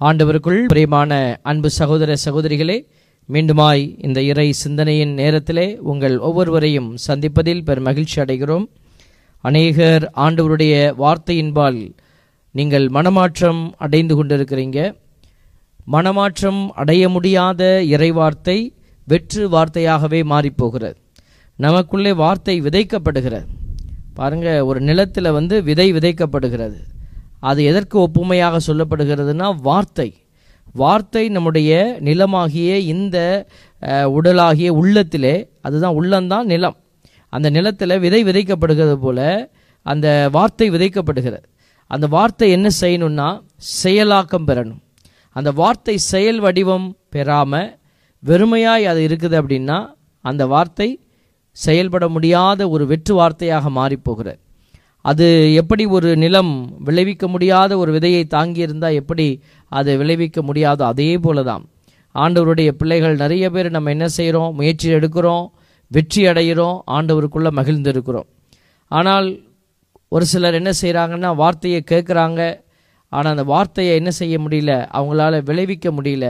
ஆண்டவருக்குள் பிரியமான அன்பு சகோதர சகோதரிகளே மீண்டுமாய் இந்த இறை சிந்தனையின் நேரத்திலே உங்கள் ஒவ்வொருவரையும் சந்திப்பதில் பெரும் மகிழ்ச்சி அடைகிறோம். அநேகர் ஆண்டவருடைய வார்த்தையின்பால் நீங்கள் மனமாற்றம் அடைந்து கொண்டிருக்கிறீங்க. மனமாற்றம் அடைய முடியாத இறை வார்த்தை வெற்று வார்த்தையாகவே மாறிப்போகிறது. நமக்குள்ளே வார்த்தை விதைக்கப்படுகிறது. பாருங்க ஒரு நிலத்தில் வந்து விதை விதைக்கப்படுகிறது. அது எதற்கு ஒப்புமையாக சொல்லப்படுகிறதுனா வார்த்தை. வார்த்தை நம்முடைய நிலமாகிய இந்த உடலாகிய உள்ளத்திலே அதுதான் உள்ளம்தான் நிலம். அந்த நிலத்தில் விதை விதைக்கப்படுகிறது போல அந்த வார்த்தை விதைக்கப்படுகிறது. அந்த வார்த்தை என்ன செய்யணும்னா செயலாக்கம் பெறணும். அந்த வார்த்தை செயல் வடிவம் பெறாமல் வெறுமையாய் அது இருக்குது அப்படின்னா அந்த வார்த்தை செயல்பட முடியாத ஒரு வெற்று வார்த்தையாக மாறிப்போகிறது. அது எப்படி ஒரு நிலம் விளைவிக்க முடியாத ஒரு விதையை தாங்கியிருந்தால் எப்படி அதை விளைவிக்க முடியாதோ அதே போல தான் ஆண்டவருடைய பிள்ளைகள் நிறைய பேர் நம்ம என்ன செய்கிறோம் முயற்சி எடுக்கிறோம். வெற்றி அடைகிறோம் ஆண்டவருக்குள்ளே மகிழ்ந்திருக்கிறோம். ஆனால் ஒரு சிலர் என்ன செய்கிறாங்கன்னா வார்த்தையை கேட்குறாங்க ஆனால் அந்த வார்த்தையை என்ன செய்ய முடியல? அவங்களால விளைவிக்க முடியல.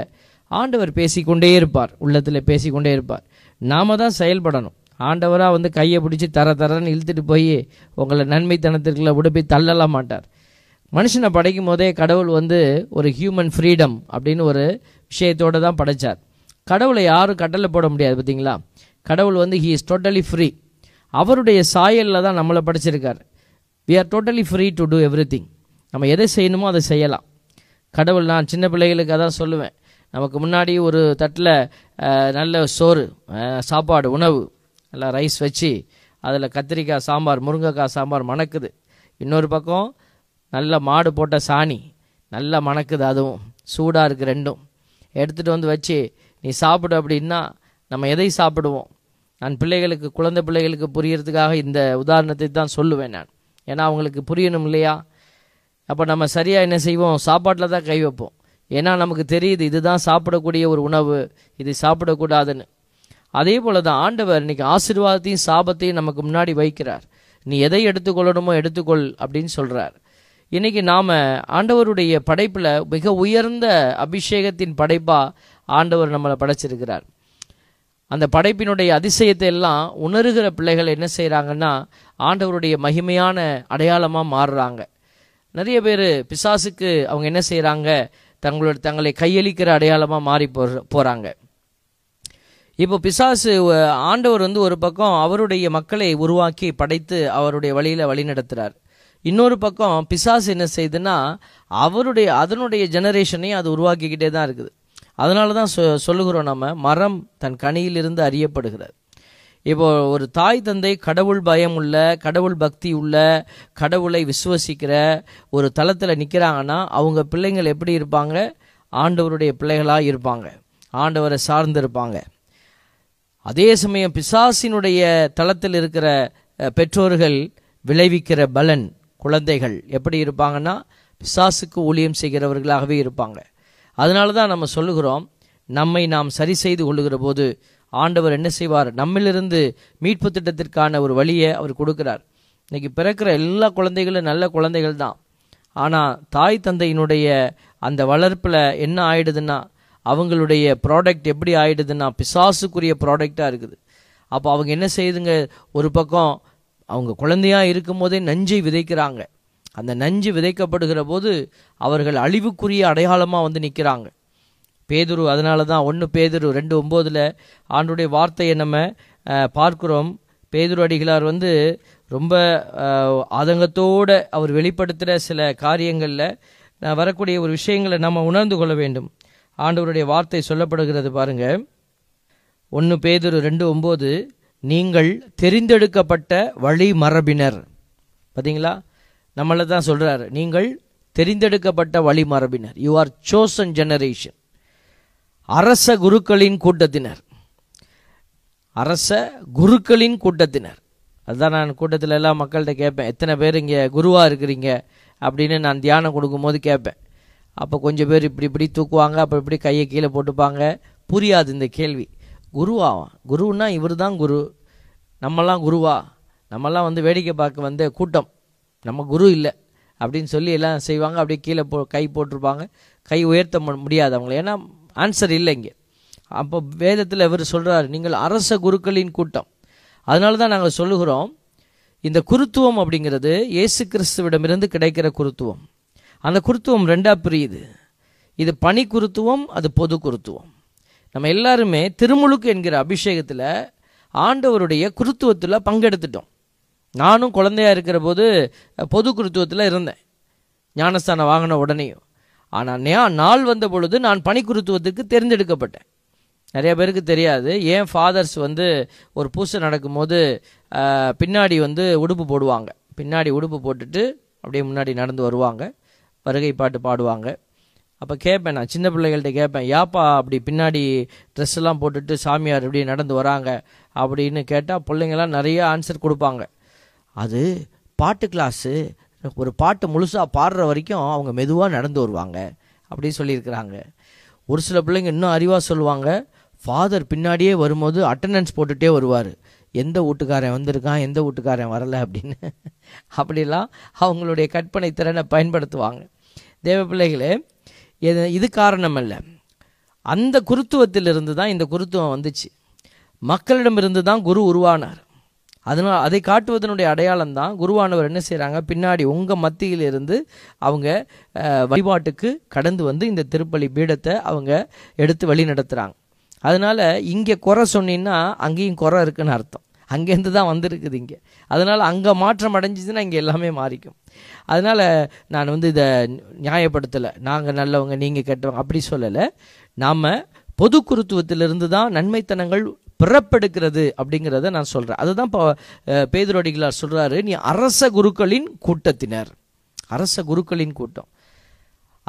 ஆண்டவர் பேசிக்கொண்டே இருப்பார். உள்ளத்தில் பேசிக்கொண்டே இருப்பார். நாம தான் செயல்படணும். ஆண்டவராக வந்து கையை பிடிச்சி தர தரன்னு இழுத்துட்டு போய் உங்களை நன்மைத்தனத்திற்குள்ள உடுப்பி தள்ளலாம் மாட்டார். மனுஷனை படைக்கும் போதே கடவுள் வந்து ஒரு ஹியூமன் ஃப்ரீடம் அப்படின்னு ஒரு விஷயத்தோடு தான் படைச்சார். கடவுளை யாரும் கட்டளை போட முடியாது பார்த்தீங்களா? கடவுள் வந்து ஹீ இஸ் டோட்டலி ஃப்ரீ அவருடைய சாயலில் தான் நம்மளை படைச்சிருக்கார். We are totally free to do every நம்ம எதை செய்யணுமோ அதை செய்யலாம். கடவுள் நான் சின்ன பிள்ளைகளுக்கு அதான் சொல்லுவேன். நமக்கு முன்னாடி ஒரு தட்டில் நல்ல சோறு சாப்பாடு உணவு. நல்லா ரைஸ் வச்சு அதில் கத்திரிக்காய் சாம்பார் முருங்கைக்காய் சாம்பார் மணக்குது. இன்னொரு பக்கம் நல்ல மாடு போட்ட சாணி நல்லா மணக்குது அதுவும். சூடாக இருக்குது ரெண்டும். எடுத்துகிட்டு வந்து வச்சு நீ சாப்பிடு அப்படின்னா நம்ம எதை சாப்பிடுவோம்? நான் பிள்ளைகளுக்கு குழந்தை பிள்ளைகளுக்கு புரியறதுக்காக இந்த உதாரணத்தை தான் சொல்லுவேன் நான். ஏன்னா அவங்களுக்கு புரியணும் இல்லையா? அப்போ நம்ம சரியாக என்ன செய்வோம்? சாப்பாட்டில் தான் கை வைப்போம். ஏன்னா நமக்கு தெரியுது இதுதான் சாப்பிடக்கூடிய ஒரு உணவு இது சாப்பிடக்கூடாதுன்னு. அதே போல தான் ஆண்டவர் இன்னைக்கு ஆசீர்வாதத்தையும் சாபத்தையும் நமக்கு முன்னாடி வைக்கிறார். நீ எதை எடுத்துக்கொள்ளணுமோ எடுத்துக்கொள் அப்படின்னு சொல்கிறார் இன்றைக்கி நாம் ஆண்டவருடைய படைப்பில் மிக உயர்ந்த அபிஷேகத்தின் படைப்பாக ஆண்டவர் நம்மளை படைச்சிருக்கிறார். அந்த படைப்பினுடைய அதிசயத்தை எல்லாம் உணர்கிற பிள்ளைகள் என்ன செய்கிறாங்கன்னா ஆண்டவருடைய மகிமையான அடையாளமாக மாறுறாங்க. நிறைய பேர் பிசாசுக்கு அவங்க என்ன செய்கிறாங்க தங்களோட தங்களை கையளிக்கிற அடையாளமாக மாறி போ போகிறாங்க இப்போ பிசாசு ஆண்டவர் வந்து ஒரு பக்கம் அவருடைய மக்களை உருவாக்கி படைத்து அவருடைய வழியில் வழி நடத்துகிறார் இன்னொரு பக்கம் பிசாசு என்ன செய்யுதுன்னா அவருடைய அதனுடைய ஜெனரேஷனையும் அது உருவாக்கிக்கிட்டே தான் இருக்குது. அதனால தான் சொ சொல்லுகிறோம் நம்ம மரம் தன் கனியிலிருந்து அறியப்படுகிறது. இப்போ ஒரு தாய் தந்தை கடவுள் பயம் உள்ள கடவுள் பக்தி உள்ள கடவுளை விசுவசிக்கிற ஒரு தளத்தில் நிற்கிறாங்கன்னா அவங்க பிள்ளைங்கள் எப்படி இருப்பாங்க? ஆண்டவருடைய பிள்ளைகளாக இருப்பாங்க. ஆண்டவரை சார்ந்து இருப்பாங்க அதே சமயம் பிசாசினுடைய தளத்தில் இருக்கிற பெற்றோர்கள் விளைவிக்கிற பலன் குழந்தைகள் எப்படி இருப்பாங்கன்னா பிசாசுக்கு ஊழியம் செய்கிறவர்களாகவே இருப்பாங்க. அதனால தான் நம்ம சொல்லுகிறோம் நம்மை நாம் சரி செய்து கொள்ளுகிற போது ஆண்டவர் என்ன செய்வார்? நம்மிலிருந்து மீட்பு திட்டத்திற்கான ஒரு வழியை அவர் கொடுக்கிறார். இன்னைக்கு பிறக்கிற எல்லா குழந்தைகளும் நல்ல குழந்தைகள் தான். ஆனால் தாய் தந்தையினுடைய அந்த வளர்ப்பில் என்ன ஆயிடுதுன்னா அவங்களுடைய ப்ராடக்ட் எப்படி ஆயிடுதுன்னா பிசாசுக்குரிய ப்ராடக்டாக இருக்குது. அப்போ அவங்க என்ன செய்யுதுங்க? ஒரு பக்கம் அவங்க குழந்தையா இருக்கும்போதே நஞ்சை விதைக்கிறாங்க. அந்த நஞ்சு விதைக்கப்படுகிற போது அவர்கள் அழிவுக்குரிய அடையாளமாக வந்து நிற்கிறாங்க பேதுரு அதனால தான் ஒன்று பேதுரு ரெண்டு ஒம்போதில் ஆண்டுடைய வார்த்தையை நம்ம பார்க்குறோம். பேதுரு அடிகளார் வந்து ரொம்ப ஆதங்கத்தோடு அவர் வெளிப்படுத்துகிற சில காரியங்களில் வரக்கூடிய ஒரு விஷயங்களை நம்ம உணர்ந்து கொள்ள வேண்டும். ஆண்டவருடைய வார்த்தை சொல்லப்படுகிறது பாருங்க. ஒன்று பேதொரு ரெண்டு ஒம்பது நீங்கள் தெரிந்தெடுக்கப்பட்ட வழி மரபினர் பார்த்தீங்களா நம்மளை தான் சொல்கிறாரு நீங்கள் தெரிந்தெடுக்கப்பட்ட வழி மரபினர் யூ ஆர் சோசன் ஜெனரேஷன் அரச குருக்களின் கூட்டத்தினர். அரச குருக்களின் கூட்டத்தினர். அதுதான் நான் கூட்டத்தில் எல்லாம் மக்கள்கிட்ட கேட்பேன். எத்தனை பேர் இங்கே குருவாக இருக்கிறீங்க? அப்படின்னு நான் தியானம் கொடுக்கும்போது கேட்பேன். அப்போ கொஞ்சம் பேர் இப்படி இப்படி தூக்குவாங்க அப்போ இப்படி கையை கீழே போட்டுப்பாங்க. புரியாது இந்த கேள்வி. குருவாவா குருன்னா இவர் தான் குரு. நம்மலாம் குருவா. நம்மலாம் வந்து வேடிக்கை பார்க்க வந்த கூட்டம். நம்ம குரு இல்லை. அப்படின்னு சொல்லி எல்லாம் செய்வாங்க. அப்படியே கீழே போ கை போட்டிருப்பாங்க. கை உயர்த்த மு- முடியாது அவங்கள. ஏன்னா ஆன்சர் இல்லை இங்கே. அப்போ வேதத்தில் இவர் சொல்கிறார் நீங்கள் அரச குருக்களின் கூட்டம். அதனால தான் நாங்கள் சொல்லுகிறோம் இந்த குருத்துவம் அப்படிங்கிறது இயேசு கிறிஸ்துவிடமிருந்து கிடைக்கிற குருத்துவம். அந்த குருத்துவம் ரெண்டா பிரியுது. இது பணி குருத்துவம் அது பொது குருத்துவம். நம்ம எல்லாருமே திருமுழுக்கு என்கிற அபிஷேகத்தில் ஆண்டவருடைய குருத்துவத்தில் பங்கெடுத்துட்டோம். நானும் குழந்தையா இருக்கிற போது பொது குருத்துவத்தில் இருந்தேன். ஞானஸ்தானம் வாங்கின உடனேயும். ஆனால் நே- நாள் வந்த பொழுது நான் பணி குருத்துவத்துக்கு தேர்ந்தெடுக்கப்பட்டேன். நிறைய பேருக்கு தெரியாது. ஏன் ஃபாதர்ஸ் வந்து ஒரு பூசை நடக்கும்போது பின்னாடி வந்து உடுப்பு போடுவாங்க. பின்னாடி உடுப்பு போட்டுட்டு அப்படியே முன்னாடி நடந்து வருவாங்க. வருகை பாட்டு பாடுவாங்க. அப்போ கேட்பேன் நான் சின்ன பிள்ளைகள்கிட்ட கேட்பேன் யாப்பா அப்படி பின்னாடி ட்ரெஸ் எல்லாம் போட்டுட்டு சாமியார் இப்படி நடந்து வராங்க? அப்படின்னு கேட்டால் பிள்ளைங்கள்லாம் நிறைய ஆன்சர் கொடுப்பாங்க. அது பாட்டு கிளாஸு ஒரு பாட்டு முழுசாக பாடுற வரைக்கும் அவங்க மெதுவாக நடந்து வருவாங்க. அப்படி சொல்லியிருக்கிறாங்க. ஒரு சில பிள்ளைங்க இன்னும் அறிவாக சொல்லுவாங்க. ஃபாதர் பின்னாடியே வரும்போது அட்டண்டன்ஸ் போட்டுகிட்டே வருவார். எந்த வீட்டுக்காரன் வந்திருக்கான் எந்த வீட்டுக்காரன் வரல அப்படின்னு. அப்படிலாம் அவங்களுடைய கற்பனை திறனை பயன்படுத்துவாங்க. தேவ பிள்ளைகளே இது இது காரணம் அல்ல அந்த குருத்துவத்திலிருந்து தான் இந்த குருத்துவம் வந்துச்சு. மக்களிடமிருந்து தான் குரு உருவானார். அதனால் அதை காட்டுவதனுடைய அடையாளம் தான் குருவானவர் என்ன செய்கிறாங்க பின்னாடி உங்கள் மத்தியில் இருந்து அவங்க வழிபாட்டுக்கு கடந்து வந்து இந்த திருப்பலி பீடத்தை அவங்க எடுத்து வழி நடத்துகிறாங்க அதனால் இங்கே குறை சொன்னீங்கன்னா அங்கேயும் குறை இருக்குன்னு அர்த்தம். அங்கேருந்து தான் வந்திருக்குது இங்கே. அதனால் அங்கே மாற்றம் அடைஞ்சிச்சுன்னா இங்கே எல்லாமே மாறிக்கும். அதனால் நான் வந்து இதை நியாயப்படுத்தலை. நாங்கள் நல்லவங்க நீங்கள் கெட்டவங்க அப்படி சொல்லலை. நாம் பொது குருத்துவத்திலிருந்து தான் நன்மைத்தனங்கள் பிறப்பெடுக்கிறது அப்படிங்கிறத நான் சொல்கிறேன் அதுதான் இப்போ பேதுரடிகளார் சொல்கிறாரு நீ அரச குருக்களின் கூட்டத்தினர். அரச குருக்களின் கூட்டம்.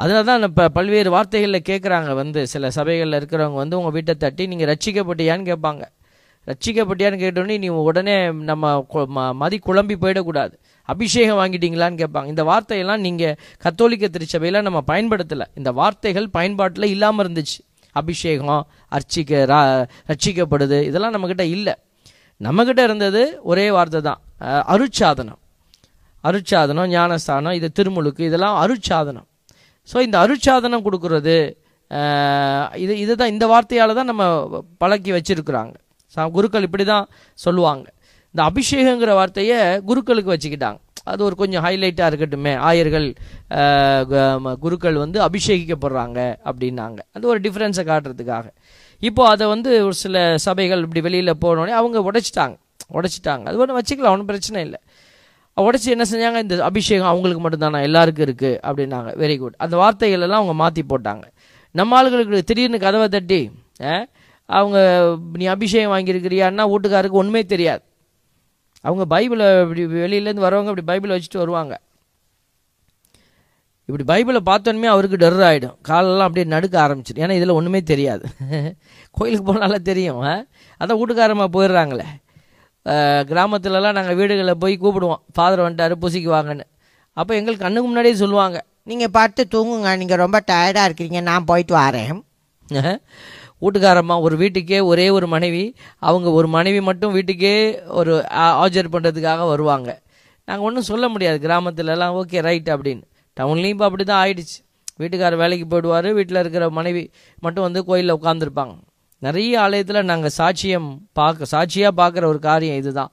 அதனால தான் இப்போ பல்வேறு வார்த்தைகளில் கேட்குறாங்க வந்து சில சபைகளில் இருக்கிறவங்க வந்து உங்கள் வீட்டை தட்டி நீங்கள் ரட்சிக்கப்பட்டியான்னு கேட்பாங்க. ரட்சிக்கப்பட்டியான்னு கேட்டோடனே நீ உடனே நம்ம மதி குழம்பி போயிடக்கூடாது. அபிஷேகம் வாங்கிட்டீங்களான்னு கேட்பாங்க. இந்த வார்த்தையெல்லாம் நீங்கள் கத்தோலிக்க திருச்சபையில் நம்ம பயன்படுத்தலை. இந்த வார்த்தைகள் பயன்பாட்டில் இல்லாமல் இருந்துச்சு. அபிஷேகம் அர்ச்சிக்க ரா ரட்சிக்கப்படுது இதெல்லாம் நம்மக்கிட்ட இல்லை. நம்மக்கிட்ட இருந்தது ஒரே வார்த்தை தான். அருட்சாதனம். அருட்சாதனம் ஞானஸ்தானம் இது திருமுழுக்கு இதெல்லாம் அருட்சாதனம். ஸோ இந்த அருட்சாதனம் கொடுக்கறது இது இது இதுதான் இந்த வார்த்தையால் தான் நம்ம பழக்கி வச்சிருக்கிறாங்க. சா குருக்கள் இப்படி தான் சொல்லுவாங்க. இந்த அபிஷேகங்கிற வார்த்தையை குருக்களுக்கு வச்சுக்கிட்டாங்க. அது ஒரு கொஞ்சம் ஹைலைட்டாக இருக்கட்டுமே. ஆயர்கள் குருக்கள் வந்து அபிஷேகிக்கப்படுறாங்க அப்படின்னாங்க. அது ஒரு டிஃப்ரென்ஸை காட்டுறதுக்காக. இப்போ அதை வந்து ஒரு சில சபைகள் இப்படி வெளியில் போனோடனே அவங்க உடைச்சிட்டாங்க. உடைச்சிட்டாங்க. அது ஒன்றும் வச்சுக்கலாம் ஒன்றும் பிரச்சனை இல்லை. உடச்சி என்ன செஞ்சாங்க? இந்த அபிஷேகம் அவங்களுக்கு மட்டும்தானா? எல்லாருக்கும் இருக்குது அப்படின்னாங்க. வெரி குட் அந்த வார்த்தைகள் எல்லாம் அவங்க மாற்றி போட்டாங்க. நம்ம ஆளுகளுக்கு திடீர்னு கதவை தட்டி அவங்க நீ அபிஷேகம் வாங்கியிருக்கிறியான்னா வீட்டுக்காருக்கு ஒன்றுமே தெரியாது. அவங்க பைபிளை இப்படி வெளியிலேருந்து வரவங்க இப்படி பைபிளை வச்சுட்டு வருவாங்க. இப்படி பைபிளை பார்த்தோன்னே அவருக்கு டர் ஆகிடும் காலெல்லாம் அப்படியே நடுக்க ஆரம்பிச்சிடும். ஏன்னா இதில் ஒன்றுமே தெரியாது. கோயிலுக்கு போனாலும் தெரியும் ஆ? அதான் வீட்டுக்காரமாக போயிடுறாங்களே. கிராமத்துலலாம் நாங்கள் வீடுகளில் போய் கூப்பிடுவோம். ஃபாதர் வந்துட்டாரு பூசிக்கு வாங்கன்னு. அப்போ எங்களுக்கு கண்ணுக்கு முன்னாடியே சொல்லுவாங்க. நீங்கள் பார்த்து தூங்குங்க நீங்கள் ரொம்ப டயர்டாக இருக்கிறீங்க நான் போயிட்டு வரேன். வீட்டுக்காரம்மா ஒரு வீட்டுக்கே ஒரே ஒரு மனைவி. அவங்க ஒரு மனைவி மட்டும் வீட்டுக்கே ஒரு ஆஜர் பண்ணுறதுக்காக வருவாங்க. நாங்கள் ஒன்றும் சொல்ல முடியாது கிராமத்துலலாம் ஓகே ரைட் அப்படின்னு. டவுன்லேயும் இப்போ அப்படி தான் ஆயிடுச்சு. வீட்டுக்காரர் வேலைக்கு போயிடுவார் வீட்டில் இருக்கிற மனைவி மட்டும் வந்து கோயிலில் உட்காந்துருப்பாங்க நிறைய ஆலயத்தில் நாங்கள் சாட்சியம் பார்க்க சாட்சியாக பார்க்குற ஒரு காரியம் இதுதான்.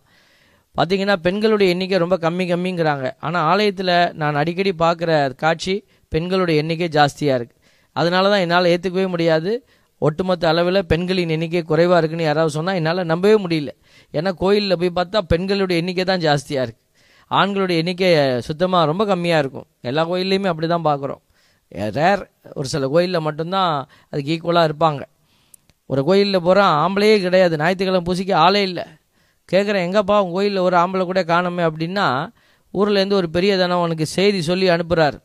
பார்த்தீங்கன்னா பெண்களுடைய எண்ணிக்கை ரொம்ப கம்மி கம்மிங்கிறாங்க. ஆனால் ஆலயத்தில் நான் அடிக்கடி பார்க்குற காட்சி பெண்களுடைய எண்ணிக்கை ஜாஸ்தியாக இருக்குது அதனால தான் என்னால் ஏற்றுக்கவே முடியாது. ஒட்டுமொத்த அளவில் பெண்களின் எண்ணிக்கை குறைவாக இருக்குன்னு யாராவது சொன்னால் என்னால் நம்பவே முடியல. ஏன்னா கோயிலில் போய் பார்த்தா பெண்களுடைய எண்ணிக்கை தான் ஜாஸ்தியாக இருக்குது ஆண்களுடைய எண்ணிக்கை சுத்தமாக ரொம்ப கம்மியாக இருக்கும். எல்லா கோயில்லையுமே அப்படி தான் பார்க்குறோம். ரேர் ஒரு சில கோயிலில் மட்டும்தான் அதுக்கு ஈக்குவலாக இருப்பாங்க. ஒரு கோயிலில் போகிறான் ஆம்பளையே கிடையாது. ஞாயிற்றுக்கிழமை பூசிக்க ஆளே இல்லை. கேட்குறேன் எங்கப்பா உங்கள் கோயிலில் ஒரு ஆம்பளை கூட காணுமே அப்படின்னா ஊர்லேருந்து ஒரு பெரிய தனம் உனக்கு செய்தி சொல்லி அனுப்புகிறார்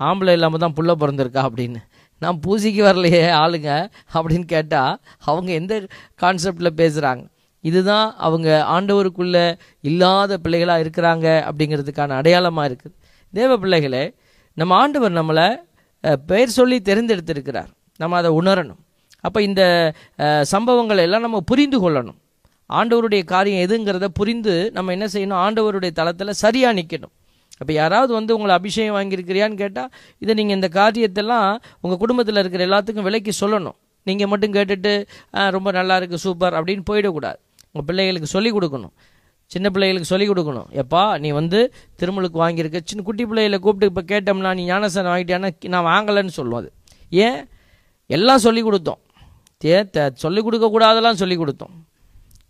ஆம்பளை இல்லாமல் தான் புள்ள பிறந்திருக்கா அப்படின்னு. நான் பூசிக்கு வரலையே ஆளுங்க அப்படின்னு கேட்டால் அவங்க எந்த கான்செப்டில் பேசுகிறாங்க இதுதான் அவங்க ஆண்டவருக்குள்ளே இல்லாத பிள்ளைகளாக இருக்கிறாங்க அப்படிங்கிறதுக்கான அடையாளமாக இருக்குது. தேவ பிள்ளைகளே நம்ம ஆண்டவர் நம்மளை பெயர் சொல்லி தெரிந்தெடுத்திருக்கிறார். நம்ம அதை உணரணும். அப்போ இந்த சம்பவங்கள் எல்லாம் நம்ம புரிந்து கொள்ளணும். ஆண்டவருடைய காரியம் எதுங்கிறத புரிந்து நம்ம என்ன செய்யணும்? ஆண்டவருடைய தளத்தில் சரியாக நிற்கணும் அப்போ யாராவது வந்து உங்களை அபிஷேகம் வாங்கியிருக்கிறியான்னு கேட்டால் இதை நீங்கள் இந்த காரியத்தெல்லாம் உங்கள் குடும்பத்தில் இருக்கிற எல்லாத்துக்கும் விலைக்கு சொல்லணும். நீங்கள் மட்டும் கேட்டுட்டு ரொம்ப நல்லா இருக்குது சூப்பர் அப்படின்னு போயிடக்கூடாது. உங்கள் பிள்ளைகளுக்கு சொல்லிக் கொடுக்கணும். சின்ன பிள்ளைகளுக்கு சொல்லிக் கொடுக்கணும். எப்பா நீ வந்து திருமலுக்கு வாங்கியிருக்க. சின்ன குட்டி பிள்ளைகளை கூப்பிட்டு இப்போ கேட்டோம்னா நீ ஞானசனம் வாங்கிட்டியானா நான் வாங்கலைன்னு சொல்லுவோம் அது. ஏன்? எல்லாம் சொல்லி கொடுத்தோம். தே த சொல்லிக் கொடுக்கக்கூடாதெல்லாம் சொல்லி கொடுத்தோம்.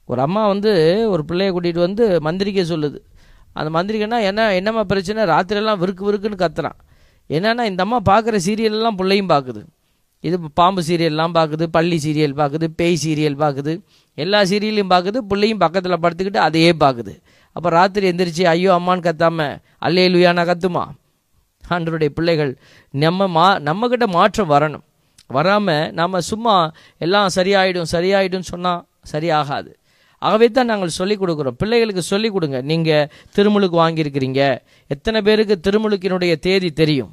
ஒரு அம்மா வந்து ஒரு பிள்ளையை கூட்டிகிட்டு வந்து மந்திரிக்க சொல்லுது. அந்த மந்திரிக்கன்னா என்ன என்னம்மா பிரச்சனை? ராத்திரியெல்லாம் விறுக்கு விறுக்குன்னு கத்துறான். என்னென்னா இந்த அம்மா பார்க்குற சீரியல்லாம் பிள்ளையும் பார்க்குது. இது பாம்பு சீரியல்லாம் பார்க்குது பள்ளி சீரியல் பார்க்குது பேய் சீரியல் பார்க்குது. எல்லா சீரியலையும் பார்க்குது பிள்ளையும் பக்கத்தில் படுத்துக்கிட்டு அதையே பார்க்குது. அப்போ ராத்திரி எந்திரிச்சு ஐயோ அம்மான்னு கத்தாமல் அல்லே லுயானா கத்துமா ஆண்டவருடைய பிள்ளைகள் நம்ம மா நம்மக்கிட்ட மாற்றம் வரணும். வராமல் நாம் சும்மா எல்லாம் சரியாயிடும் சரியாயிடும்னு சொன்னால் சரியாகாது. ஆகவே தான் நாங்கள் சொல்லிக் கொடுக்குறோம். பிள்ளைகளுக்கு சொல்லிக் கொடுங்க. நீங்கள் திருமுழுக்கு வாங்கியிருக்கிறீங்க. எத்தனை பேருக்கு திருமுழுக்கினுடைய தேதி தெரியும்?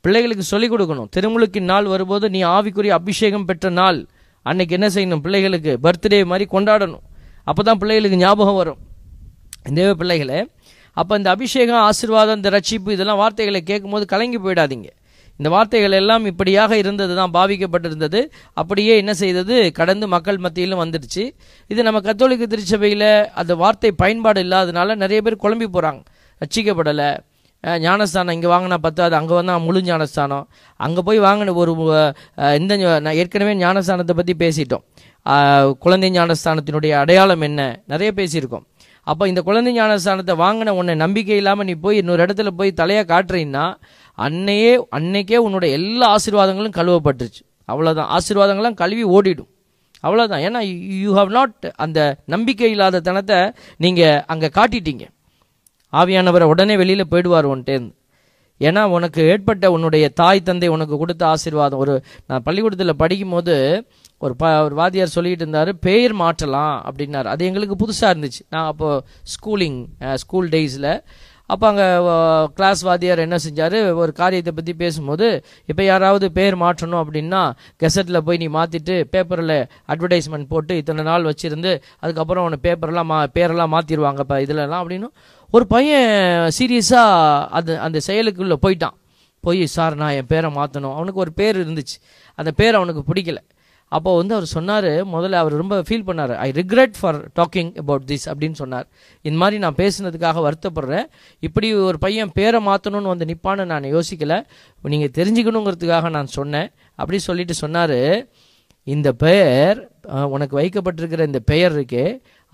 பிள்ளைகளுக்கு சொல்லிக் கொடுக்கணும். திருமுழுக்கின் நாள் வரும்போது நீ ஆவிக்குரிய அபிஷேகம் பெற்ற நாள். அன்னைக்கு என்ன செய்யணும்? பிள்ளைகளுக்கு பர்த்டே மாதிரி கொண்டாடணும். அப்போ தான் பிள்ளைகளுக்கு ஞாபகம் வரும். தேவ பிள்ளைகளை அப்போ இந்த அபிஷேகம் ஆசீர்வாதம் இந்த ரட்சிப்பு இதெல்லாம் வார்த்தைகளை கேட்கும்போது கலங்கி போயிடாதீங்க. இந்த வார்த்தைகள் எல்லாம் இப்படியாக இருந்தது தான் பாவிக்கப்பட்டிருந்தது. அப்படியே என்ன செய்தது? கடந்து மக்கள் மத்தியிலும் வந்துடுச்சு. இது நம்ம கத்தோலிக்க திருச்சபையில் அந்த வார்த்தை பயன்பாடு இல்லாதனால நிறைய பேர் குழம்பி போகிறாங்க ரச்சிக்கப்படலை ஞானஸ்தானம் இங்கே வாங்கினா பத்தாது அங்கே வந்தால் முழு ஞானஸ்தானம். அங்கே போய் வாங்கின ஒரு இந்த நான் ஏற்கனவே ஞானஸ்தானத்தை பற்றி பேசிட்டோம். குழந்தை ஞானஸ்தானத்தினுடைய அடையாளம் என்ன? நிறைய பேசியிருக்கோம். அப்போ இந்த குழந்தை ஞானஸ்தானத்தை வாங்கின உன்னை நம்பிக்கை இல்லாமல் நீ போய் இன்னொரு இடத்துல போய் தலையாக காட்டுறீன்னா அன்னையே அன்னைக்கே உன்னோட எல்லா ஆசீர்வாதங்களும் கழுவப்பட்டுருச்சு. அவ்வளோதான் ஆசீர்வாதங்கள்லாம் கழுவி ஓடிடும். அவ்வளோதான் ஏன்னா யூ ஹவ் நாட் அந்த நம்பிக்கை இல்லாத தனத்தை நீங்கள் அங்கே காட்டிட்டீங்க. ஆவியானவரை உடனே வெளியில் போயிடுவார் உன்ட்டேருந்து ஏன்னா உனக்கு ஏற்பட்ட உன்னுடைய தாய் தந்தை உனக்கு கொடுத்த ஆசீர்வாதம். ஒரு நான் பள்ளிக்கூடத்தில் படிக்கும்போது ஒரு ப ஒரு வாத்தியார் சொல்லிட்டு இருந்தார் பெயர் மாற்றலாம் அப்படின்னாரு. அது எங்களுக்கு புதுசாக இருந்துச்சு. நான் அப்போது ஸ்கூலிங் ஸ்கூல் டேஸில் அப்போ அங்கே கிளாஸ் வாத்தியார் என்ன செஞ்சார்? ஒரு காரியத்தை பற்றி பேசும்போது இப்போ யாராவது பேர் மாற்றணும் அப்படின்னா கெசட்டில் போய் நீ மாற்றிட்டு பேப்பரில் அட்வர்டைஸ்மெண்ட் போட்டு இத்தனை நாள் வச்சுருந்து அதுக்கப்புறம் அவனை பேப்பரெல்லாம் மா பேரெல்லாம் மாற்றிடுவாங்க இப்போ இதிலலாம் அப்படின்னு ஒரு பையன் சீரியஸாக அது அந்த செயலுக்குள்ளே போயிட்டான். போய் சார் நான் என் பேரை மாற்றணும் அவனுக்கு ஒரு பேர் இருந்துச்சு. அந்த பேர் அவனுக்கு பிடிக்கல. அப்போ வந்து அவர் சொன்னார் முதல்ல அவர் ரொம்ப ஃபீல் பண்ணார். I regret for talking about this அப்படின்னு சொன்னார். இந்த மாதிரி நான் பேசுனதுக்காக வருத்தப்படுறேன். இப்படி ஒரு பையன் பேரை மாற்றணும்னு வந்து நிற்பான்னு நான் யோசிக்கலை. நீங்கள் தெரிஞ்சுக்கணுங்கிறதுக்காக நான் சொன்னேன். அப்படி சொல்லிட்டு சொன்னார். இந்த பெயர் உனக்கு வைக்கப்பட்டிருக்கிற இந்த பெயர் இருக்கே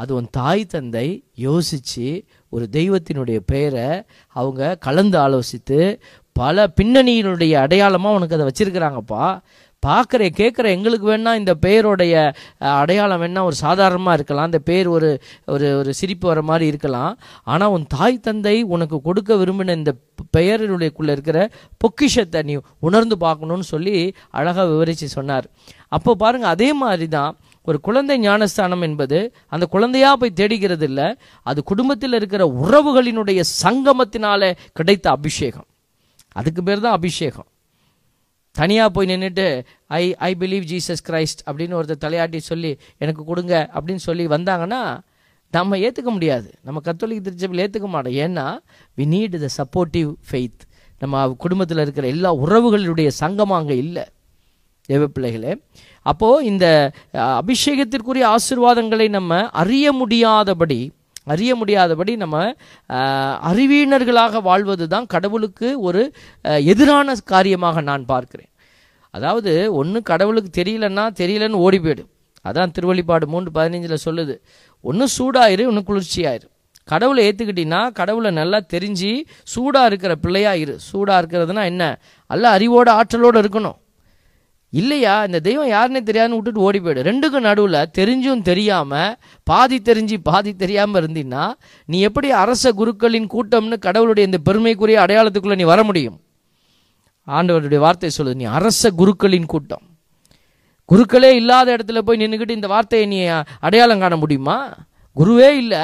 அது உன் தாய் தந்தை யோசித்து ஒரு தெய்வத்தினுடைய பெயரை அவங்க கலந்து ஆலோசித்து பல பின்னணியினுடைய அடையாளமாக உனக்கு அதை வச்சுருக்கிறாங்கப்பா. பார்க்குற கேட்குற எங்களுக்கு வேணா இந்த பெயருடைய அடையாளம் வேணா ஒரு சாதாரணமாக இருக்கலாம். அந்த பேர் ஒரு ஒரு ஒரு சிரிப்பு வர மாதிரி இருக்கலாம். ஆனால் உன் தாய் தந்தை உனக்கு கொடுக்க விரும்பின இந்த பெயருடையக்குள்ளே இருக்கிற பொக்கிஷத்தை நீ உணர்ந்து பார்க்கணும்னு சொல்லி அழகாக விவரித்து சொன்னார். அப்போ பாருங்கள் அதே மாதிரி தான் ஒரு குழந்தை ஞானஸ்தானம் என்பது அந்த குழந்தையா போய் தேடிக்கிறது இல்லை அது குடும்பத்தில் இருக்கிற உறவுகளினுடைய சங்கமத்தினால கிடைத்த அபிஷேகம். அதுக்கு பேர் தான் அபிஷேகம். தனியாக போய் நின்றுட்டு I I believe Jesus Christ அப்படின்னு ஒருத்தர் தலையாட்டி சொல்லி எனக்கு கொடுங்க அப்படின்னு சொல்லி வந்தாங்கன்னா நம்ம ஏற்றுக்க முடியாது. நம்ம கத்தோலிக்க திருச்சபையில் ஏற்றுக்க மாட்டோம். ஏன்னா we need the supportive faith நம்ம குடும்பத்தில் இருக்கிற எல்லா உறவுகளுடைய சங்கமும் அங்கே இல்லை. தேவ பிள்ளைகளே அப்போது இந்த அபிஷேகத்திற்குரிய ஆசீர்வாதங்களை நம்ம அறிய முடியாதபடி அறிய முடியாதபடி நம்ம அறிவியினர்களாக அறிவீனர்களாக வாழ்வது தான் கடவுளுக்கு ஒரு எதிரான காரியமாக நான் பார்க்கிறேன். அதாவது ஒன்று கடவுளுக்கு தெரியலன்னா தெரியலன்னு ஓடி போயிடும் அதான் திருவள்ளிப்பாடு மூன்று பதினஞ்சில் சொல்லுது. ஒன்று சூடாயிரு ஒன்று குளிர்ச்சியாயிரு. கடவுளை ஏற்றுக்கிட்டீங்கன்னா கடவுளை நல்லா தெரிஞ்சு சூடாக இருக்கிற பிள்ளையாக இரு. சூடாக இருக்கிறதுனா என்ன? நல்ல அறிவோட ஆற்றலோடு இருக்கணும். இல்லையா இந்த தெய்வம் யாருன்னே தெரியாதுன்னு விட்டுட்டு ஓடி போயிடு. ரெண்டுக்கும் நடுவில் தெரிஞ்சும் தெரியாமல் பாதி தெரிஞ்சு பாதி தெரியாமல் இருந்தீன்னா நீ எப்படி அரச குருக்களின் கூட்டம்னு கடவுளுடைய இந்த பெருமைக்குரிய அடையாளத்துக்குள்ளே நீ வர முடியும்? ஆண்டவருடைய வார்த்தை சொல்லுது நீ அரச குருக்களின் கூட்டம். குருக்களே இல்லாத இடத்துல போய் நின்றுக்கிட்டு இந்த வார்த்தையை நீ அடையாளம் காண முடியுமா? குருவே இல்லை.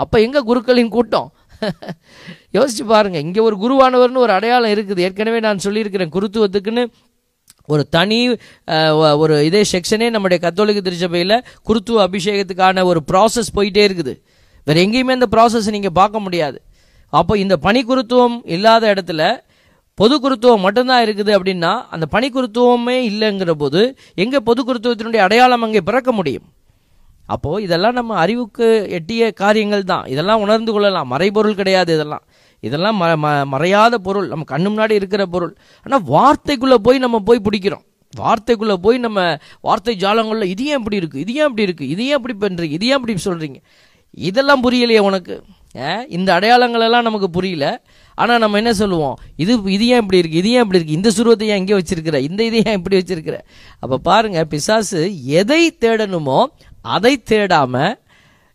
அப்போ எங்கே குருக்களின் கூட்டம்? யோசிச்சு பாருங்கள் இங்கே ஒரு குருவானவர்னு ஒரு அடையாளம் இருக்குது. ஏற்கனவே நான் சொல்லியிருக்கிறேன் குருத்துவத்துக்குன்னு ஒரு தனி ஒரு இதே செக்ஷனே நம்முடைய கத்தோலிக்க திருச்சபையில் குருத்துவ அபிஷேகத்துக்கான ஒரு ப்ராசஸ் போயிட்டே இருக்குது. வேறு எங்கேயுமே இந்த ப்ராசஸ் நீங்கள் பார்க்க முடியாது. அப்போ இந்த பணி குருத்துவம் இல்லாத இடத்துல பொது குருத்துவம் மட்டும்தான் இருக்குது அப்படின்னா அந்த பணி குருத்துவமே இல்லைங்கிற போது எங்கே பொது குருத்துவத்தினுடைய அடையாளம் அங்கே பிறக்க முடியும்? அப்போது இதெல்லாம் நம்ம அறிவுக்கு எட்டிய காரியங்கள் தான். இதெல்லாம் உணர்ந்து கொள்ளலாம். மறைபொருள் கிடையாது இதெல்லாம். இதெல்லாம் ம ம- மறையாத பொருள். நம்ம கண்ணு முன்னாடி இருக்கிற பொருள். ஆனால் வார்த்தைக்குள்ளே போய் நம்ம போய் பிடிக்கிறோம். வார்த்தைக்குள்ளே போய் நம்ம வார்த்தை ஜாலங்களில் இது ஏன் இப்படி இருக்குது இது ஏன் இப்படி இருக்குது இது ஏன் இப்படி பண்ணுறீங்க இது ஏன் இப்படி சொல்கிறீங்க இதெல்லாம் புரியலையே உனக்கு? இந்த அடையாளங்களெல்லாம் நமக்கு புரியல. ஆனால் நம்ம என்ன சொல்லுவோம்? இது இது ஏன் இப்படி இருக்குது இது ஏன் இப்படி இருக்குது இந்த சுருவத்தை ஏன் இங்கே வச்சிருக்கிற? இந்த இதை ஏன் இப்படி வச்சிருக்கிற? அப்போ பாருங்க பிசாசு எதை தேடணுமோ அதை தேடாமல்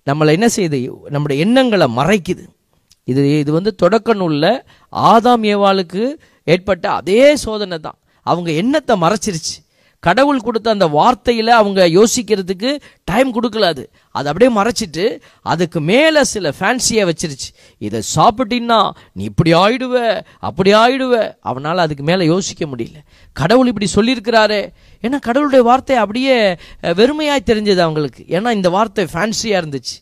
நம்மளை என்ன செய்யுது நம்முடைய எண்ணங்களை மறைக்குது. இது இது வந்து தொடக்க நூலில் ஆதாம் ஏவாளுக்கு ஏற்பட்ட அதே சோதனை தான். அவங்க எண்ணத்தை மறைச்சிருச்சு. கடவுள் கொடுத்த அந்த வார்த்தையில் அவங்க யோசிக்கிறதுக்கு டைம் கொடுக்கல அது. அதை அப்படியே மறைச்சிட்டு அதுக்கு மேலே சில ஃபேன்சியை வச்சிருச்சு. இதை சாப்பிட்டீன்னா நீ இப்படி ஆயிடுவ அப்படி ஆயிடுவ. அவனால் அதுக்கு மேலே யோசிக்க முடியல. கடவுள் இப்படி சொல்லியிருக்கிறாரே. ஏன்னா கடவுளுடைய வார்த்தை அப்படியே வெறுமையாக தெரிஞ்சது அவங்களுக்கு. ஏன்னா இந்த வார்த்தை ஃபேன்சியாக இருந்துச்சு.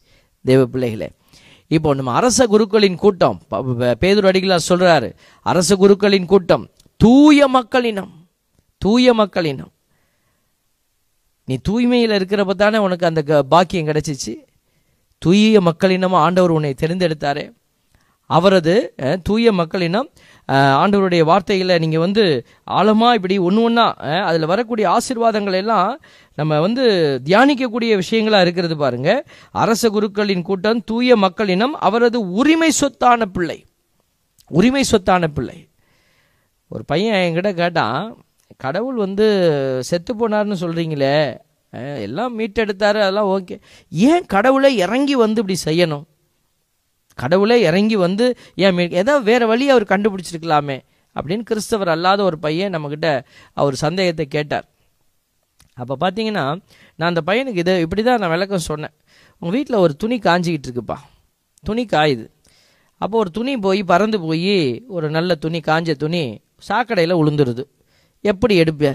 தேவ பிள்ளைகளே. இப்போ நம்ம அரச குருக்களின் கூட்டம் பேதூர் அடிகளார் சொல்றாரு அரச குருக்களின் கூட்டம் தூய மக்களினம் தூய மக்களினம். நீ தூய்மையில் இருக்கிறப்ப தானே உனக்கு அந்த க- பாக்கியம் கிடைச்சிச்சு. தூய மக்களினமாக ஆண்டவர் உன்னை தெரிந்தெடுத்தாரே. அவரது தூய மக்களினம் ஆண்டவருடைய வார்த்தைகளை நீங்கள் வந்து ஆழமாக இப்படி ஒன்று ஒன்றா அதில் வரக்கூடிய ஆசிர்வாதங்கள் எல்லாம் நம்ம வந்து தியானிக்கக்கூடிய விஷயங்களாக இருக்கிறது பாருங்க. அரச குருக்களின் கூட்டம் தூய மக்களினம் அவரது உரிமை சொத்தான பிள்ளை. உரிமை சொத்தான பிள்ளை. ஒரு பையன் என்கிட்ட கேட்டான் கடவுள் வந்து செத்து போனார்னு சொல்கிறீங்களே எல்லாம் மீட்டெடுத்தாரு அதெல்லாம் ஓகே. ஏன் கடவுளை இறங்கி வந்து இப்படி செய்யணும்? கடவுளே இறங்கி வந்து ஏன் ஏதோ வேறு வழி அவர் கண்டுபிடிச்சிருக்கலாமே அப்படின்னு கிறிஸ்தவர் அல்லாத ஒரு பையன் நம்மக்கிட்ட அவர் சந்தேகத்தை கேட்டார். அப்போ பார்த்தீங்கன்னா நான் அந்த பையனுக்கு இதை இப்படி தான் நான் விளக்கம் சொன்னேன். உங்கள் வீட்டில் ஒரு துணி காஞ்சிக்கிட்டு இருக்குப்பா. துணி காயுது. அப்போ ஒரு துணி போய் பறந்து போய் ஒரு நல்ல துணி காஞ்ச துணி சாக்கடையில் உளுந்துருது. எப்படி எடுப்ப?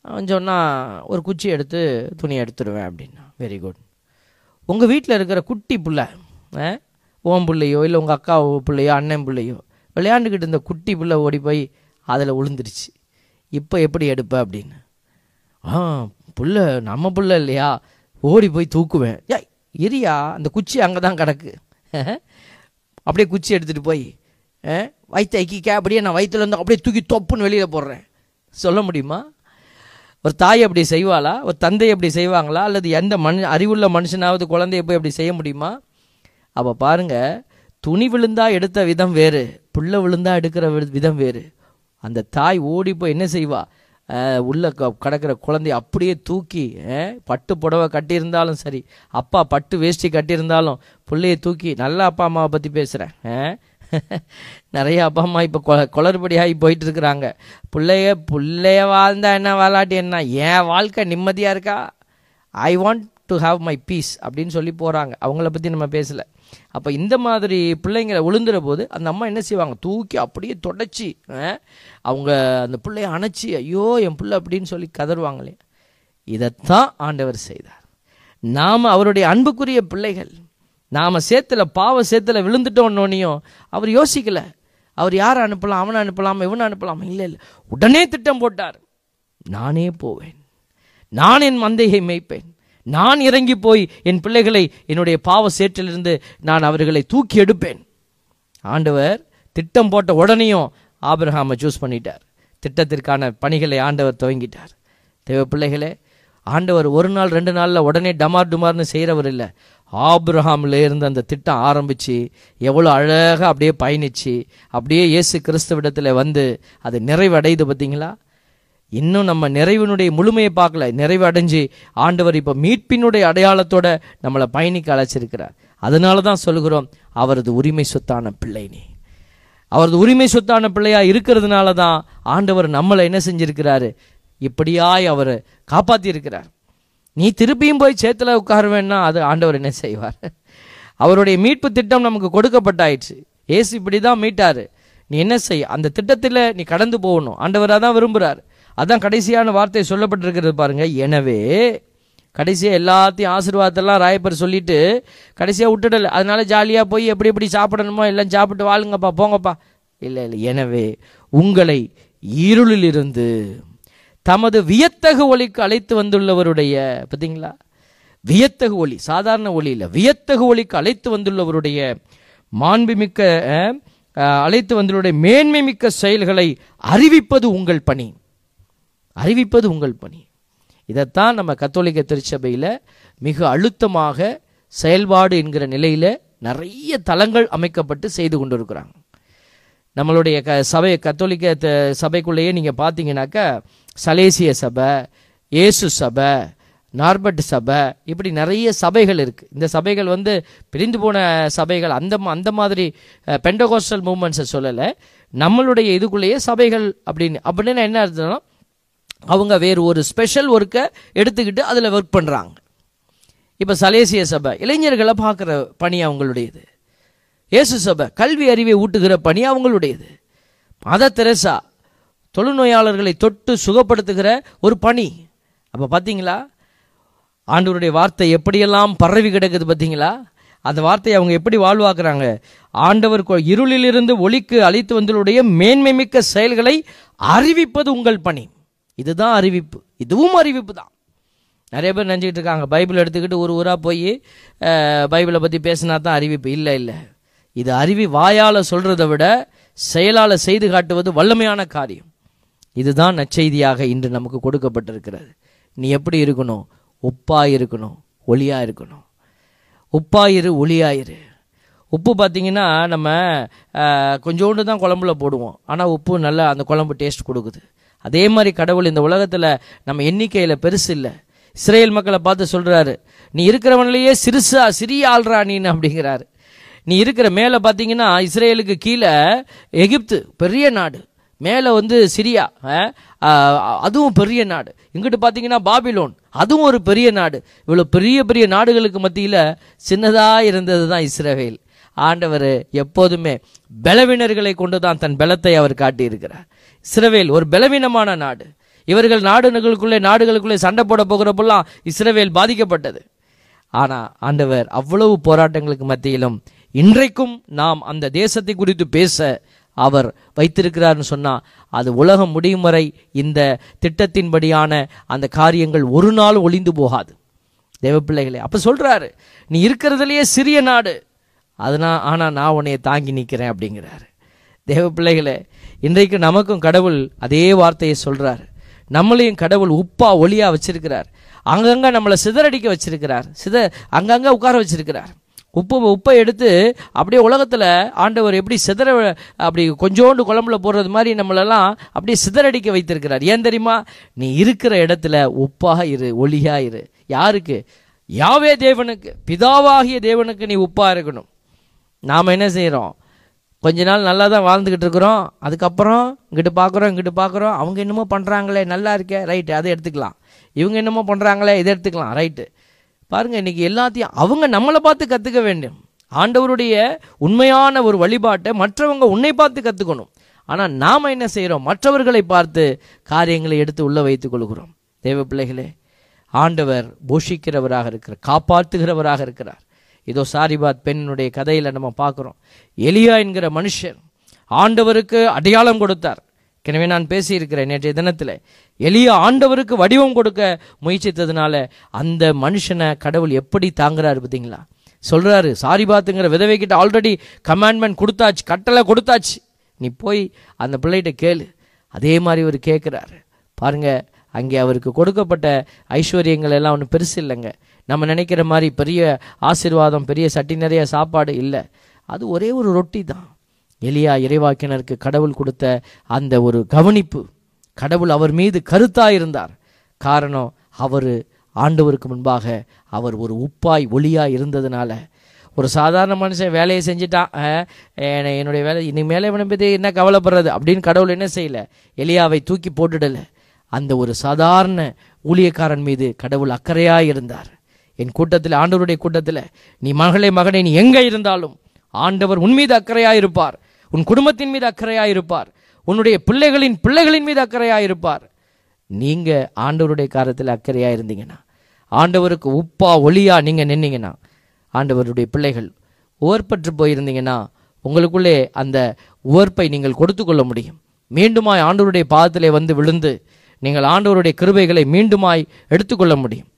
அவன் சொன்னால் ஒரு குச்சி எடுத்து துணி எடுத்துடுவேன் அப்படின்னா. வெரி குட் உங்கள் வீட்டில் இருக்கிற குட்டி பிள்ளை ஓம் பிள்ளையோ இல்லை உங்கள் அக்கா பிள்ளையோ அண்ணன் பிள்ளையோ விளையாண்டுக்கிட்டு இருந்த குட்டி பிள்ளை ஓடி போய் அதில் விழுந்துருச்சு இப்போ எப்படி எடுப்ப அப்படின்னு? ஆ புள்ள நம்ம புள்ள இல்லையா? ஓடி போய் தூக்குவேன். ஏய் இரியா அந்த குச்சி அங்கே தான் கிடக்கு. அப்படியே குச்சி எடுத்துகிட்டு போய் வயிற்று ஐக்கிக்க அப்படியே நான் வயிற்றுல இருந்து அப்படியே தூக்கி தொப்புன்னு வெளியில் போடுறேன். சொல்ல முடியுமா? ஒரு தாய் அப்படி செய்வாளா? ஒரு தந்தை அப்படி செய்வாங்களா? அல்லது எந்த மனு அறிவுள்ள மனுஷனாவது குழந்தைய போய் அப்படி செய்ய முடியுமா? அப்போ பாருங்க துணி விழுந்தா எடுத்த விதம் வேறு புள்ள விழுந்தா எடுக்கிற வி- விதம் வேறு. அந்த தாய் ஓடி போய் என்ன செய்வா? உள்ள க- கிடக்கிற குழந்தைய அப்படியே தூக்கி பட்டு புடவை கட்டியிருந்தாலும் சரி அப்பா பட்டு வேஷ்டி கட்டியிருந்தாலும் பிள்ளைய தூக்கி நல்லா அப்பா அம்மாவை பற்றி பேசுகிறேன் நிறைய அப்பா அம்மா இப்போ கொ குளறுபடியாகி போயிட்டு இருக்கிறாங்க பிள்ளைய பிள்ளைய வாழ்ந்தா என்ன வாழாட்டி என்ன என் வாழ்க்கை நிம்மதியாக இருக்கா? I want to have my peace அப்படின்னு சொல்லி போகிறாங்க அவங்கள பற்றி நம்ம பேசலை. அப்போ இந்த மாதிரி பிள்ளைங்களை விழுந்துற போது அந்த அம்மா என்ன செய்வாங்க? தூக்கி அப்படியே தொடச்சி அவங்க அந்த பிள்ளைய அணைச்சி ஐயோ என் பிள்ளை அப்படின்னு சொல்லி கதறுவாங்களே. இதைத்தான் ஆண்டவர் செய்தார். நாம் அவருடைய அன்புக்குரிய பிள்ளைகள் நாம் சேத்துல பாவ சேத்துல விழுந்துட்டோன்னொன்னையும் அவர் யோசிக்கல. அவர் யாரை அனுப்பலாம் அவனை அனுப்பலாம் இவனை அனுப்பலாம்? இல்லை இல்லை. உடனே திட்டம் போட்டார். நானே போவேன். நான் என் மந்தையை மேய்ப்பேன். நான் இறங்கி போய் என் பிள்ளைகளை என்னுடைய பாவ சேற்றிலிருந்து நான் அவர்களை தூக்கி எடுப்பேன். ஆண்டவர் திட்டம் போட்ட உடனேயும் ஆபிரஹாமை சூஸ் பண்ணிட்டார். திட்டத்திற்கான பணிகளை ஆண்டவர் துவங்கிட்டார். தேவ பிள்ளைகளே ஆண்டவர் ஒரு நாள் ரெண்டு நாளில் உடனே டமார் டுமார்னு செய்கிறவர் இல்லை. ஆபிரஹாமில் இருந்து அந்த திட்டம் ஆரம்பித்து எவ்வளோ அழகாக அப்படியே பயணிச்சு அப்படியே இயேசு கிறிஸ்துவிடத்தில் வந்து அது நிறைவடையுது பார்த்தீங்களா இன்னும் நம்ம நிறைவினுடைய முழுமையை பார்க்கல நிறைவு அடைஞ்சு ஆண்டவர் இப்போ மீட்பினுடைய அடையாளத்தோட நம்மளை பயணிக்க அழைச்சிருக்கிறார். அதனால தான் சொல்கிறோம் அவரது உரிமை சொத்தான பிள்ளை நீ. அவரது உரிமை சொத்தான பிள்ளையாக இருக்கிறதுனால தான் ஆண்டவர் நம்மளை என்ன செஞ்சிருக்கிறாரு? இப்படியாய் அவர் காப்பாற்றியிருக்கிறார் நீ திருப்பியும் போய் சேத்துல உட்காருவேன்னா அது ஆண்டவர் என்ன செய்வார்? அவருடைய மீட்பு திட்டம் நமக்கு கொடுக்கப்பட்டாயிடுச்சு ஏசு இப்படி தான் மீட்டார். நீ என்ன செய்? அந்த திட்டத்தில் நீ கடந்து போகணும். ஆண்டவராக தான் விரும்புகிறார் அதான் கடைசியான வார்த்தை சொல்லப்பட்டிருக்கிறது பாருங்க. எனவே கடைசியாக எல்லாத்தையும் ஆசீர்வாதத்தெல்லாம் ராயப்பர் சொல்லிட்டு கடைசியாக விட்டுடல. அதனால ஜாலியாக போய் எப்படி எப்படி சாப்பிடணுமோ எல்லாம் சாப்பிட்டு வாழுங்கப்பா போங்கப்பா. இல்லை இல்லை எனவே உங்களை இருளிலிருந்து தமது வியத்தகு ஒளிக்கு அழைத்து வந்துள்ளவருடைய பார்த்தீங்களா? வியத்தகு ஒளி சாதாரண ஒளி இல்லை. வியத்தகு ஒளிக்கு அழைத்து வந்துள்ளவருடைய மாண்புமிக்க அழைத்து வந்துள்ளவருடைய மேன்மை மிக்க செயல்களை அறிவிப்பது உங்கள் பணி. அறிவிப்பது உங்கள் பணி. இதைத்தான் நம்ம கத்தோலிக்க திருச்சபையில் மிக அழுத்தமாக செயல்பாடு என்கிற நிலையில் நிறைய தளங்கள் அமைக்கப்பட்டு செய்து கொண்டிருக்கிறாங்க. நம்மளுடைய க சபை கத்தோலிக்க த- சபைக்குள்ளேயே நீங்கள் பார்த்தீங்கன்னாக்கா சலேசிய சபை இயேசு சபை நார்பட் சபை இப்படி நிறைய சபைகள் இருக்குது இந்த சபைகள் வந்து பிரிந்து போன சபைகள் அந்த அந்த மாதிரி பெண்டகோஸ்டல் மூமெண்ட்ஸை சொல்லலை. நம்மளுடைய இதுக்குள்ளேயே சபைகள் அப்படின்னு அப்படின்னு என்ன அர்த்தம்னா அவங்க வேறு ஒரு ஸ்பெஷல் ஒர்க்கை எடுத்துக்கிட்டு அதில் ஒர்க் பண்ணுறாங்க இப்போ சலேசிய சபை இளைஞர்களை பார்க்குற பணி அவங்களுடையது. இயேசு சபை கல்வி அறிவை ஊட்டுகிற பணி அவங்களுடையது. மத தெரசா தொழுநோயாளர்களை தொட்டு சுகப்படுத்துகிற ஒரு பணி. அப்போ பார்த்தீங்களா ஆண்டவருடைய வார்த்தை எப்படியெல்லாம் பரவி கிடக்குது பார்த்தீங்களா அந்த வார்த்தையை அவங்க எப்படி வாழ்வாக்குறாங்க? ஆண்டவர் இருளிலிருந்து ஒளிக்கு அழைத்து வந்தவருடைய மேன்மை மிக்க செயல்களை அறிவிப்பது உங்கள் பணி. இதுதான் அறிவிப்பு. இதுவும் அறிவிப்பு தான் நிறைய பேர் நினச்சிக்கிட்டு இருக்காங்க. பைபிள் எடுத்துக்கிட்டு ஒரு ஊராக போய் பைபிளை பற்றி பேசினா தான் அறிவிப்பு. இல்லை இல்லை. இது அறிவி வாயால் சொல்கிறத விட செயலால் செய்து காட்டுவது வல்லமையான காரியம். இதுதான் நற்செய்தியாக இன்று நமக்கு கொடுக்கப்பட்டிருக்கிறது. நீ எப்படி இருக்கணும்? உப்பாக இருக்கணும் ஒளியாக இருக்கணும். உப்பாயிரு ஒளியாயிரு உப்பு பார்த்தீங்கன்னா நம்ம கொஞ்சோண்டு தான் குழம்புல போடுவோம். ஆனால் உப்பு நல்லா அந்த குழம்பு டேஸ்ட் கொடுக்குது. அதே மாதிரி கடவுள் இந்த உலகத்தில் நம்ம எண்ணிக்கையில் பெருசு இல்லை. இஸ்ரேல் மக்களை பார்த்து சொல்கிறாரு நீ இருக்கிறவனிலேயே சிறுசா சிறிய ஆள்றா நீன்னு அப்படிங்கிறாரு. நீ இருக்கிற மேலே பார்த்தீங்கன்னா இஸ்ரேலுக்கு கீழே எகிப்து பெரிய நாடு. மேலே வந்து சிரியா அதுவும் பெரிய நாடு. இங்கிட்டு பார்த்தீங்கன்னா பாபிலோன் அதுவும் ஒரு பெரிய நாடு. இவ்வளோ பெரிய பெரிய நாடுகளுக்கு மத்தியில் சின்னதாக இருந்தது தான் இஸ்ரேவேல். ஆண்டவர் எப்போதுமே பலவினர்களை கொண்டு தான் தன் பலத்தை அவர் காட்டியிருக்கிறார். சிறவேல் ஒரு பலவீனமான நாடு. இவர்கள் நாடுகளுக்குள்ளே நாடுகளுக்குள்ளே சண்டை போட போகிறப்பெல்லாம் இஸ்ரவேல் பாதிக்கப்பட்டது. ஆனால் ஆண்டவர் அவ்வளவு போராட்டங்களுக்கு மத்தியிலும் இன்றைக்கும் நாம் அந்த தேசத்தை குறித்து பேச அவர் வைத்திருக்கிறார்னு சொன்னால் அது உலகம் முடியும் வரை இந்த திட்டத்தின்படியான அந்த காரியங்கள் ஒரு நாள் ஒளிந்து போகாது. தேவப்பிள்ளைகளே அப்போ சொல்கிறாரு நீ இருக்கிறதுலையே சிறிய நாடு அதனா ஆனால் நான் உன்னையை தாங்கி நிற்கிறேன் அப்படிங்கிறாரு. தேவ பிள்ளைகளே இன்றைக்கு நமக்கும் கடவுள் அதே வார்த்தையை சொல்கிறார் நம்மளையும் கடவுள் உப்பா ஒளியாக வச்சிருக்கிறார். அங்கங்கே நம்மளை சிதறடிக்க வச்சிருக்கிறார். சித அங்கங்கே உட்கார வச்சிருக்கிறார். உப்பு உப்பை எடுத்து அப்படியே உலகத்தில் ஆண்டவர் எப்படி சிதற அப்படி கொஞ்சோண்டு குழம்புல போடுறது மாதிரி நம்மளெல்லாம் அப்படியே சிதறடிக்க வைத்திருக்கிறார். ஏன் தெரியுமா? நீ இருக்கிற இடத்துல உப்பாக இரு ஒளியாக இரு. யாருக்கு? யாவே தேவனுக்கு. பிதாவாகிய தேவனுக்கு நீ உப்பாக இருக்கணும். நாம் என்ன செய்கிறோம் கொஞ்ச நாள் நல்லா தான் வாழ்ந்துக்கிட்டு இருக்கிறோம். அதுக்கப்புறம் இங்கிட்டு பார்க்குறோம் இங்கிட்டு பார்க்குறோம் அவங்க என்னமோ பண்ணுறாங்களே நல்லா இருக்கே ரைட்டு அதை எடுத்துக்கலாம். இவங்க என்னமோ பண்ணுறாங்களே இதை எடுத்துக்கலாம் ரைட்டு பாருங்கள் இன்றைக்கி எல்லாத்தையும் அவங்க நம்மளை பார்த்து கற்றுக்க வேண்டும். ஆண்டவருடைய உண்மையான ஒரு வழிபாட்டை மற்றவங்க உன்னை பார்த்து கற்றுக்கணும் ஆனால் நாம் என்ன செய்கிறோம் மற்றவர்களை பார்த்து காரியங்களை எடுத்து உள்ளே வைத்துக் கொள்கிறோம். தேவ பிள்ளைகளே ஆண்டவர் போஷிக்கிறவராக இருக்கிறார் காப்பாற்றுகிறவராக இருக்கிறார். இதோ சாரிபாத் பெண்ணுடைய கதையில் நம்ம பார்க்குறோம். எலியா என்கிற மனுஷன் ஆண்டவருக்கு அடையாளம் கொடுத்தார். எனவே நான் பேசியிருக்கிறேன் நேற்றைய தினத்தில். எலியா ஆண்டவருக்கு வடிவம் கொடுக்க முயற்சித்ததுனால அந்த மனுஷனை கடவுள் எப்படி தாங்குறாரு பார்த்தீங்களா? சொல்கிறாரு சாரிபாத்துங்கிற விதவை கிட்ட ஆல்ரெடி கமாண்ட்மெண்ட் கொடுத்தாச்சு கட்டளை கொடுத்தாச்சு. நீ போய் அந்த பிள்ளைகிட்ட கேளு. அதே மாதிரி அவர் கேட்குறாரு பாருங்க அங்கே அவருக்கு கொடுக்கப்பட்ட ஐஸ்வர்யங்கள் எல்லாம் ஒன்றும் பெருசு இல்லைங்க. நம்ம நினைக்கிற மாதிரி பெரிய ஆசீர்வாதம் பெரிய சட்டி நிறைய சாப்பாடு இல்லை. அது ஒரே ஒரு ரொட்டி தான். எலியா இறைவாக்கினருக்கு கடவுள் கொடுத்த அந்த ஒரு கவனிப்பு. கடவுள் அவர் மீது கருத்தாக இருந்தார். காரணம் அவர் ஆண்டவருக்கு முன்பாக அவர் ஒரு உப்பாய் ஒளியாக இருந்ததுனால. ஒரு சாதாரண மனுஷன் வேலையை செஞ்சுட்டான் என்னுடைய வேலை இனிமேல் இவனை பற்றி என்ன கவலைப்படுறது அப்படின்னு கடவுள் என்ன செய்யலை? எலியாவை தூக்கி போட்டுடலை. அந்த ஒரு சாதாரண ஊழியக்காரன் மீது கடவுள் அக்கறையாக இருந்தார். என் கூட்டத்தில் ஆண்டவருடைய கூட்டத்தில் நீ மகளே மகனே நீ எங்கே இருந்தாலும் ஆண்டவர் உன் மீது அக்கறையாக இருப்பார் உன் குடும்பத்தின் மீது அக்கறையாக இருப்பார் உன்னுடைய பிள்ளைகளின் பிள்ளைகளின் மீது அக்கறையாக இருப்பார் நீங்கள் ஆண்டவருடைய காரத்தில் அக்கறையாக இருந்தீங்கன்னா ஆண்டவருக்கு உப்பா ஒளியா நீங்கள் நின்னீங்கன்னா ஆண்டவருடைய பிள்ளைகள் ஓர்பற்று போயிருந்தீங்கன்னா உங்களுக்குள்ளே அந்த உவர்ப்பை நீங்கள் கொடுத்து கொள்ள முடியும். மீண்டுமாய் ஆண்டவருடைய பாதத்திலே வந்து விழுந்து நீங்கள் ஆண்டவருடைய கிருபைகளை மீண்டுமாய் எடுத்துக்கொள்ள முடியும்.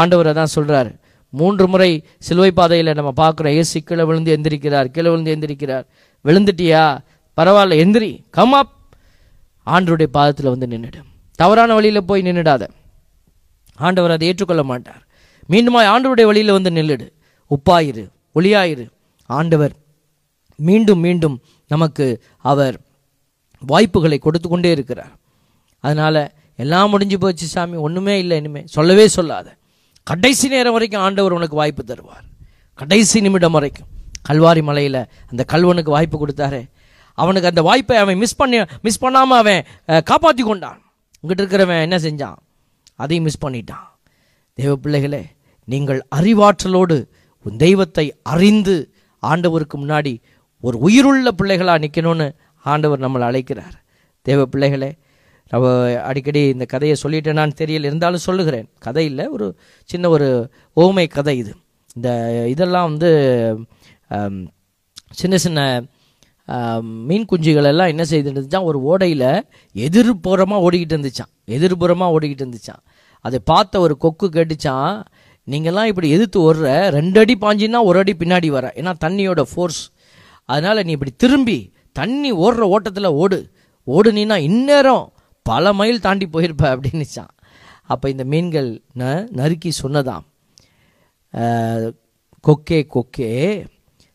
ஆண்டவர் அதான் சொல்கிறார் மூன்று முறை சிலுவை பாதையில் நம்ம பார்க்குறோம். ஏசி கீழே விழுந்து எந்திரிக்கிறார் கீழே விழுந்து எந்திரிக்கிறார். விழுந்துட்டியா? பரவாயில்ல எந்திரி. கம் அப் ஆண்டருடைய பாதத்தில் வந்து நின்றுடும் தவறான வழியில் போய் நின்றுடாத ஆண்டவர் அதை ஏற்றுக்கொள்ள மாட்டார். மீண்டுமாய் ஆண்டவருடைய வழியில் வந்து நில்லுடு. உப்பாயிரு ஒளியாயிரு. ஆண்டவர் மீண்டும் மீண்டும் நமக்கு அவர் வாய்ப்புகளை கொடுத்து கொண்டே இருக்கிறார். அதனால் எல்லாம் முடிஞ்சு போச்சு சாமி ஒன்றுமே இல்லை இனிமேல் சொல்லவே சொல்லாத. கடைசி நேரம் வரைக்கும் ஆண்டவர் உனக்கு வாய்ப்பு தருவார். கடைசி நிமிடம் வரைக்கும். கல்வாரி மலையில் அந்த கல்வனுக்கு வாய்ப்பு கொடுத்தாரு. அவனுக்கு அந்த வாய்ப்பை அவன் மிஸ் பண்ணி மிஸ் பண்ணாமல் அவன் காப்பாற்றி கொண்டான். உங்ககிட்ட இருக்கிறவன் என்ன செஞ்சான்? அதையும் மிஸ் பண்ணிட்டான். தெய்வ பிள்ளைகளே நீங்கள் அறிவாற்றலோடு உன் தெய்வத்தை அறிந்து ஆண்டவருக்கு முன்னாடி ஒரு உயிருள்ள பிள்ளைகளாக நிற்கணும்னு ஆண்டவர் நம்மளை அழைக்கிறார். தேவ பிள்ளைகளே அவள் அடிக்கடி இந்த கதையை சொல்லிட்டேனான்னு தெரியல. இருந்தாலும் சொல்லுகிறேன். கதை இல்லை ஒரு சின்ன ஒரு ஓமை கதை இது. இந்த இதெல்லாம் வந்து சின்ன சின்ன மீன் குஞ்சுகள் எல்லாம் என்ன செய்துட்டு இருந்துச்சான் ஒரு ஓடையில் எதிர்புறமாக ஓடிக்கிட்டு இருந்துச்சான் எதிர்புறமாக ஓடிக்கிட்டு இருந்துச்சான் அதை பார்த்த ஒரு கொக்கு கேட்டுச்சான் நீங்கள்லாம் இப்படி எதிர்த்து ஓடுற ரெண்டு அடி பாஞ்சின்னா ஒரு அடி பின்னாடி வர. ஏன்னா தண்ணியோட ஃபோர்ஸ் அதனால் நீ இப்படி திரும்பி தண்ணி ஓடுற ஓட்டத்தில் ஓடு. ஓடுனீன்னா இந்நேரம் பல மைல் தாண்டி போயிருப்ப அப்படின்னுச்சான் அப்போ இந்த மீன்கள் ந நறுக்கி சொன்னதாம். கொக்கே கொக்கே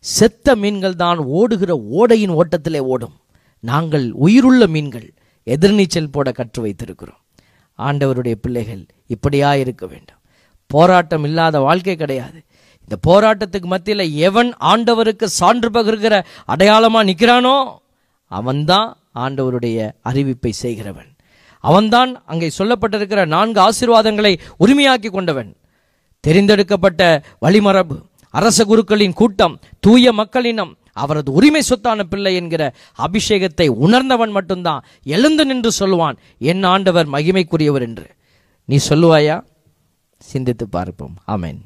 செத்த மீன்கள் தான் ஓடுகிற ஓடையின் ஓட்டத்திலே ஓடும். நாங்கள் உயிருள்ள மீன்கள் எதிர்நீச்சல் போட கற்று வைத்திருக்கிறோம். ஆண்டவருடைய பிள்ளைகள் இப்படியா இருக்க வேண்டும். போராட்டம் இல்லாத வாழ்க்கை கிடையாது. இந்த போராட்டத்துக்கு மத்தியில் எவன் ஆண்டவருக்கு சான்று பகிர்கிற அடையாளமாக நிற்கிறானோ அவன்தான் ஆண்டவருடைய அறிவிப்பை செய்கிறவன். அவன்தான் அங்கே சொல்லப்பட்டிருக்கிற நான்கு ஆசீர்வாதங்களை உரிமையாக்கி கொண்டவன். தெரிந்தெடுக்கப்பட்ட வழிமரபு அரச குருக்களின் கூட்டம் தூய மக்களினம் அவரது உரிமை சொத்தான பிள்ளை என்கிற அபிஷேகத்தை உணர்ந்தவன் மட்டும்தான் எழுந்து நின்று சொல்லுவான் என் ஆண்டவர் மகிமைக்குரியவர் என்று. நீ சொல்லுவாயா? சிந்தித்து பார்ப்போம். ஆமேன்.